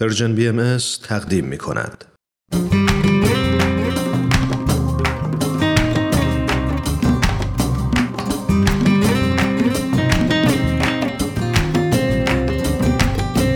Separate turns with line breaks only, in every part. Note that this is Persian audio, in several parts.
Persian BMS تقدیم می کند.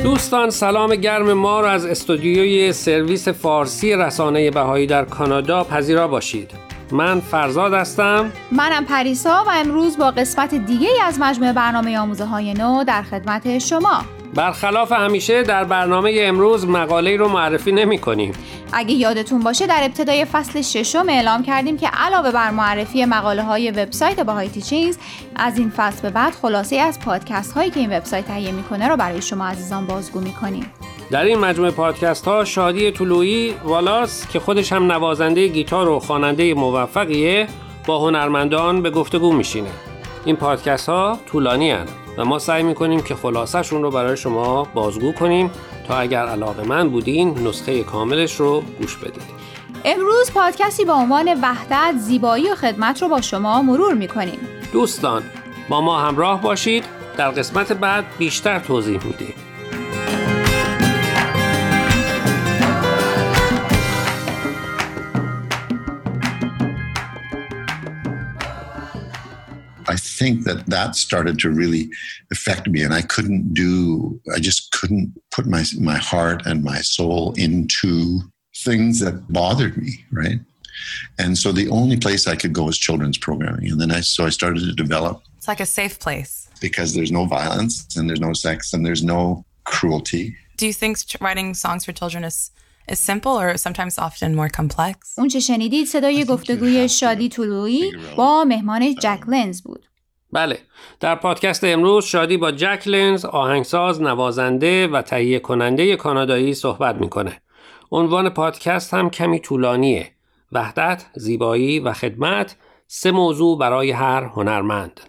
دوستان سلام گرم ما را از استودیوی سرویس فارسی رسانه بهایی در کانادا پذیرا باشید. من فرزاد هستم.
منم پریسا و امروز با قسمت دیگه از مجموعه برنامه آموزه های نو در خدمت شما.
برخلاف همیشه در برنامه امروز مقاله رو معرفی نمی کنیم.
اگه یادتون باشه در ابتدای فصل ششم اعلام کردیم که علاوه بر معرفی مقاله های وبسایت باهای تیچینگز از این فصل به بعد خلاصه از پادکست هایی که این وبسایت تهیه می‌کنه رو برای شما عزیزان بازگو می‌کنیم.
در این مجموعه پادکست ها شادی طلویی والاس که خودش هم نوازنده گیتار و خواننده موفقیه با هنرمندان به گفتگو میشینه. این پادکست ها طولانی هن و ما سعی می‌کنیم که خلاصشون رو برای شما بازگو کنیم تا اگر علاقه من بودین نسخه کاملش رو گوش بدید.
امروز پادکستی با عنوان وحدت زیبایی و خدمت رو با شما مرور می‌کنیم.
دوستان با ما همراه باشید. در قسمت بعد بیشتر توضیح میدیم.
think that that started to really affect me, and I couldn't do. I just couldn't put my my heart and my soul into things that bothered me, right? And so the only place I could go was children's programming, and then I so I started to develop.
It's like a safe place
because there's no violence and there's no sex and there's no cruelty.
Do you think writing songs for children is is simple or sometimes often more complex.
اون چه شنیدید صدای گفتگوی شادی طلویی با مهمان جک لنز بود.
بله. در پادکست امروز شادی با جک لنز آهنگساز نوازنده و تهیه کننده کانادایی صحبت می‌کنه. عنوان پادکست هم کمی طولانیه. وحدت زیبایی و خدمت سه موضوع برای هر هنرمند.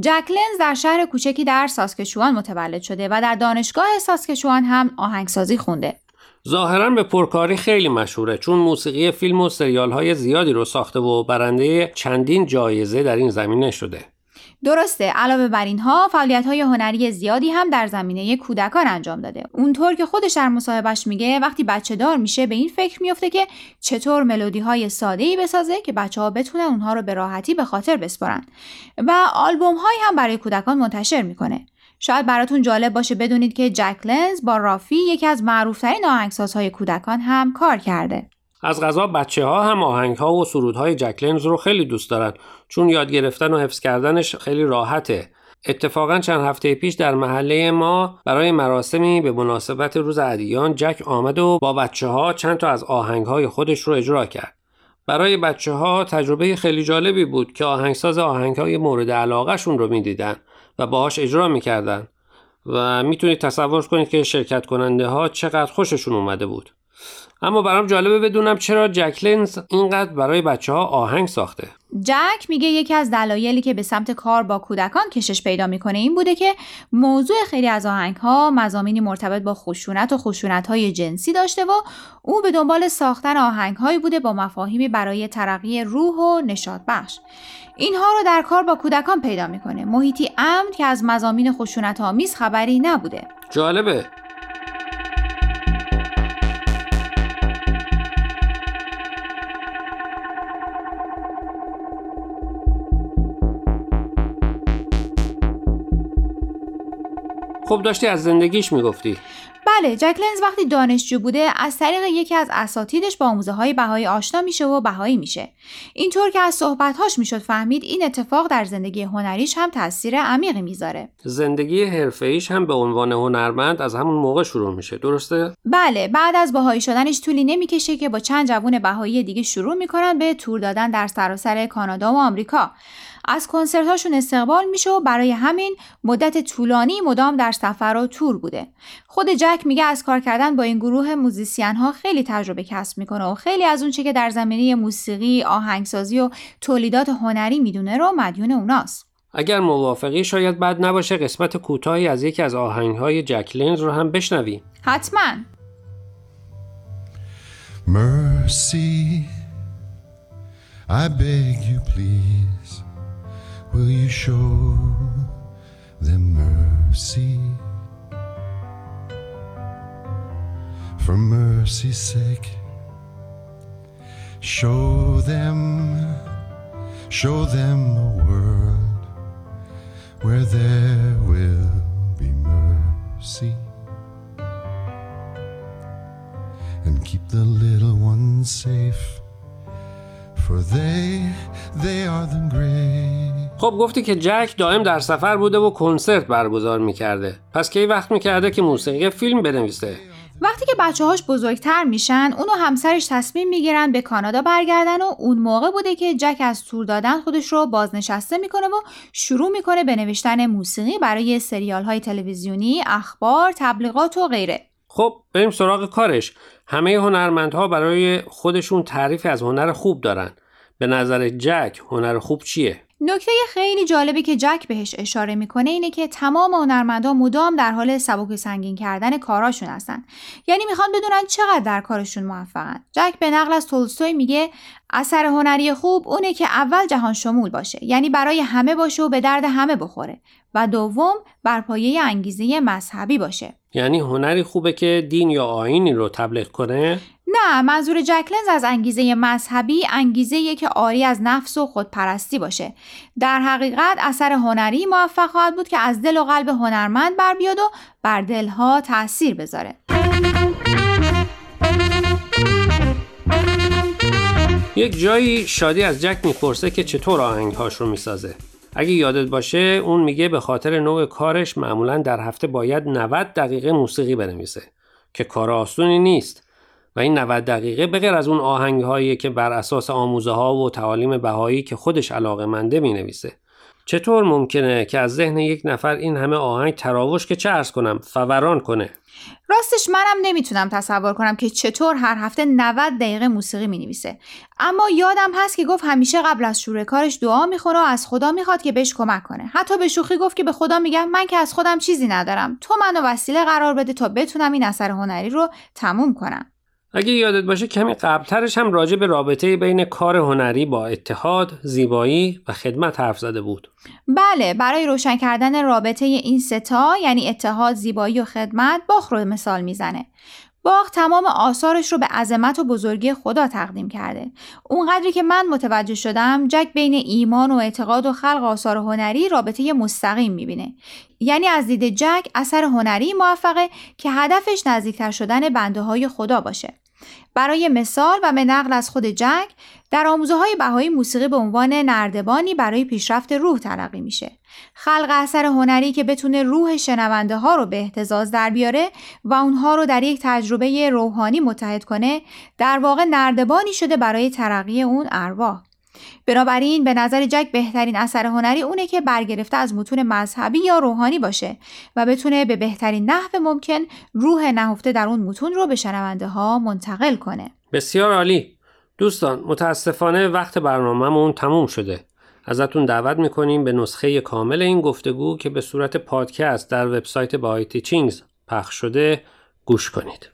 جک لنز در شهر کوچکی در ساسکچوان متولد شده و در دانشگاه ساسکچوان هم آهنگسازی خونده.
ظاهرا به پرکاری خیلی مشهوره چون موسیقی فیلم و سریال های زیادی رو ساخته و برنده چندین جایزه در این زمینه شده.
درسته علاوه بر اینها فعالیت های هنری زیادی هم در زمینه کودکان انجام داده. اونطور که خودش در مصاحبهش میگه وقتی بچه دار میشه به این فکر میفته که چطور ملودی های ساده ای بسازه که بچه ها بتونن اونها رو به راحتی به خاطر بسپارن. و آلبوم هایی هم برای کودکان منتشر می‌کنه. شاید براتون جالب باشه بدونید که جک لنز با رافی یکی از معروفترین آهنگسازهای کودکان هم کار کرده.
از غذا بچه ها هم آهنگ ها و سرودهای جک لنز رو خیلی دوست دارن چون یاد گرفتن و حفظ کردنش خیلی راحته. اتفاقا چند هفته پیش در محله ما برای مراسمی به مناسبت روز ادیان جک آمد و با بچه ها چند تا از آهنگ های خودش رو اجرا کرد. برای بچه ها تجربه خیلی جالبی بود که آهنگساز آهنگ های مورد علاقهشون رو می‌دیدن و باهاش اجرا می‌کردن و می‌تونید تصور کنید که شرکت کننده ها چقدر خوششون اومده بود اما برام جالبه بدونم چرا جک لنز اینقدر برای بچه ها آهنگ ساخته.
جک میگه یکی از دلایلی که به سمت کار با کودکان کشش پیدا می‌کنه این بوده که موضوع خیلی از آهنگ ها مزامینی مرتبط با خشونت و خشونت های جنسی داشته و او به دنبال ساختن آهنگ هایی بوده با مفاهیمی برای ترقی روح و نشاط بخش. اینها رو در کار با کودکان پیدا می‌کنه. محیطی امن که از مزامین خشونت آمیز خبری نبوده.
جالبه. خب داشتی از زندگیش می‌گفتی.
بله جک لنز وقتی دانشجو بوده از طریق یکی از اساتیدش با آموزه های بهایی آشنا میشه و بهایی میشه. اینطور که از صحبتهاش می‌شد فهمید این اتفاق در زندگی هنریش هم تاثیر عمیقی می‌ذاره.
زندگی حرفه‌ایش هم به عنوان هنرمند از همون موقع شروع میشه درسته؟
بله بعد از بهایی شدنش طولی نمی‌کشه که با چند جوون بهایی دیگه شروع می‌کنن به تور دادن در سراسر کانادا و آمریکا. از کنسرت هاشون استقبال میشه و برای همین مدت طولانی مدام در سفر و تور بوده. خود جک میگه از کار کردن با این گروه موزیسین ها خیلی تجربه کسب می‌کنه و خیلی از اونچه که در زمینه موسیقی آهنگسازی و تولیدات هنری می‌دونه رو مدیون اوناست.
اگر موافقی شاید بد نباشه قسمت کوتاهی از یکی از آهنگهای جک لنز رو هم بشنویم
حتما.
Mercy, I beg you please, will you show them mercy? for mercy's sake. Show them, show them a world where there will be mercy. And keep the little ones safe, for they, they are the great.
خب گفتی که جک دائم در سفر بوده و کنسرت برگزار می‌کرده. پس کی وقت می‌کرده که موسیقی فیلم بنویسه؟
وقتی که بچه هاش بزرگتر میشن اون و همسرش تصمیم می‌گیرن به کانادا برگردن و اون موقع بوده که جک از تور دادن خودش رو بازنشسته می‌کنه و شروع می‌کنه به نوشتن موسیقی برای سریال های تلویزیونی، اخبار، تبلیغات و غیره.
خب بریم سراغ کارش. همه هنرمندها برای خودشون تعریفی از هنر خوب دارن. به نظر جک هنر خوب چیه؟
نکته خیلی جالبی که جک بهش اشاره می‌کنه اینه که تمام هنرمندها مدام در حال سبک سنگین کردن کاراشون هستن. یعنی می‌خوان بدونن چقدر در کارشون موفقن. جک به نقل از تولستوی میگه اثر هنری خوب اونه که اول جهان شمول باشه. یعنی برای همه باشه و به درد همه بخوره. و دوم بر پایه انگیزه مذهبی باشه.
یعنی هنری خوبه که دین یا آینی رو تبلیغ کنه؟
نه منظور جکلنز از انگیزه مذهبی انگیزه که آری از نفس و خودپرستی باشه. در حقیقت اثر هنری موفق خواهد بود که از دل و قلب هنرمند بر بیاد و بر دلها تاثیر بذاره.
یک جایی شادی از جک می‌پرسه که چطور آهنگهاش رو می‌سازه. اگه یادت باشه اون میگه به خاطر نوع کارش معمولا در هفته باید 90 دقیقه موسیقی بنویسه که کار آسونی نیست. و این 90 دقیقه بغیر از اون آهنگ که بر اساس آموزه ها و تعالیم بهایی که خودش علاقه منده می نویسه. چطور ممکنه که از ذهن یک نفر این همه آهنگ تراوش که چه ارز کنم فوران کنه؟
راستش منم نمی‌تونم تصور کنم که چطور هر هفته 90 دقیقه موسیقی می نویسه اما یادم هست که گفت همیشه قبل از شروع کارش دعا می‌خوره و از خدا می‌خواد که بهش کمک کنه. حتی به شوخی گفت که به خدا میگم من که از خودم چیزی ندارم. تو منو وسیله قرار بده تا بتونم این اثر هنری رو تموم کنم.
اگه یادت باشه کمی قبلترش هم راجع به رابطه بین کار هنری با اتحاد، زیبایی و خدمت حرف زده بود.
بله، برای روشن کردن رابطه این ستا یعنی اتحاد، زیبایی و خدمت باخ رو مثال می‌زنه. باخ تمام آثارش رو به عظمت و بزرگی خدا تقدیم کرده. اونقدری که من متوجه شدم جک بین ایمان و اعتقاد و خلق آثار هنری رابطه مستقیم می‌بینه. یعنی از دید جک اثر هنری موفقه که هدفش نزدیکتر شدن بنده های خدا باشه. برای مثال و به نقل از خود جک در آموزه های بهایی موسیقی به عنوان نردبانی برای پیشرفت روح تلقی میشه. خلق اثر هنری که بتونه روح شنونده ها رو به احتزاز در بیاره و اونها رو در یک تجربه روحانی متحد کنه در واقع نردبانی شده برای ترقی اون ارواح. بنابراین به نظر جک بهترین اثر هنری اونه که برگرفته از متون مذهبی یا روحانی باشه و بتونه به بهترین نحو ممکن روح نهفته در اون متون رو به شنونده ها منتقل کنه.
بسیار عالی. دوستان متاسفانه وقت برنامهمون تموم شده. ازتون دعوت می‌کنیم به نسخه کامل این گفتگو که به صورت پادکست در وبسایت بای تیچینگز پخش شده گوش کنید.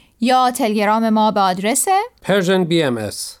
یا تلگرام ما به آدرس
Persian BMS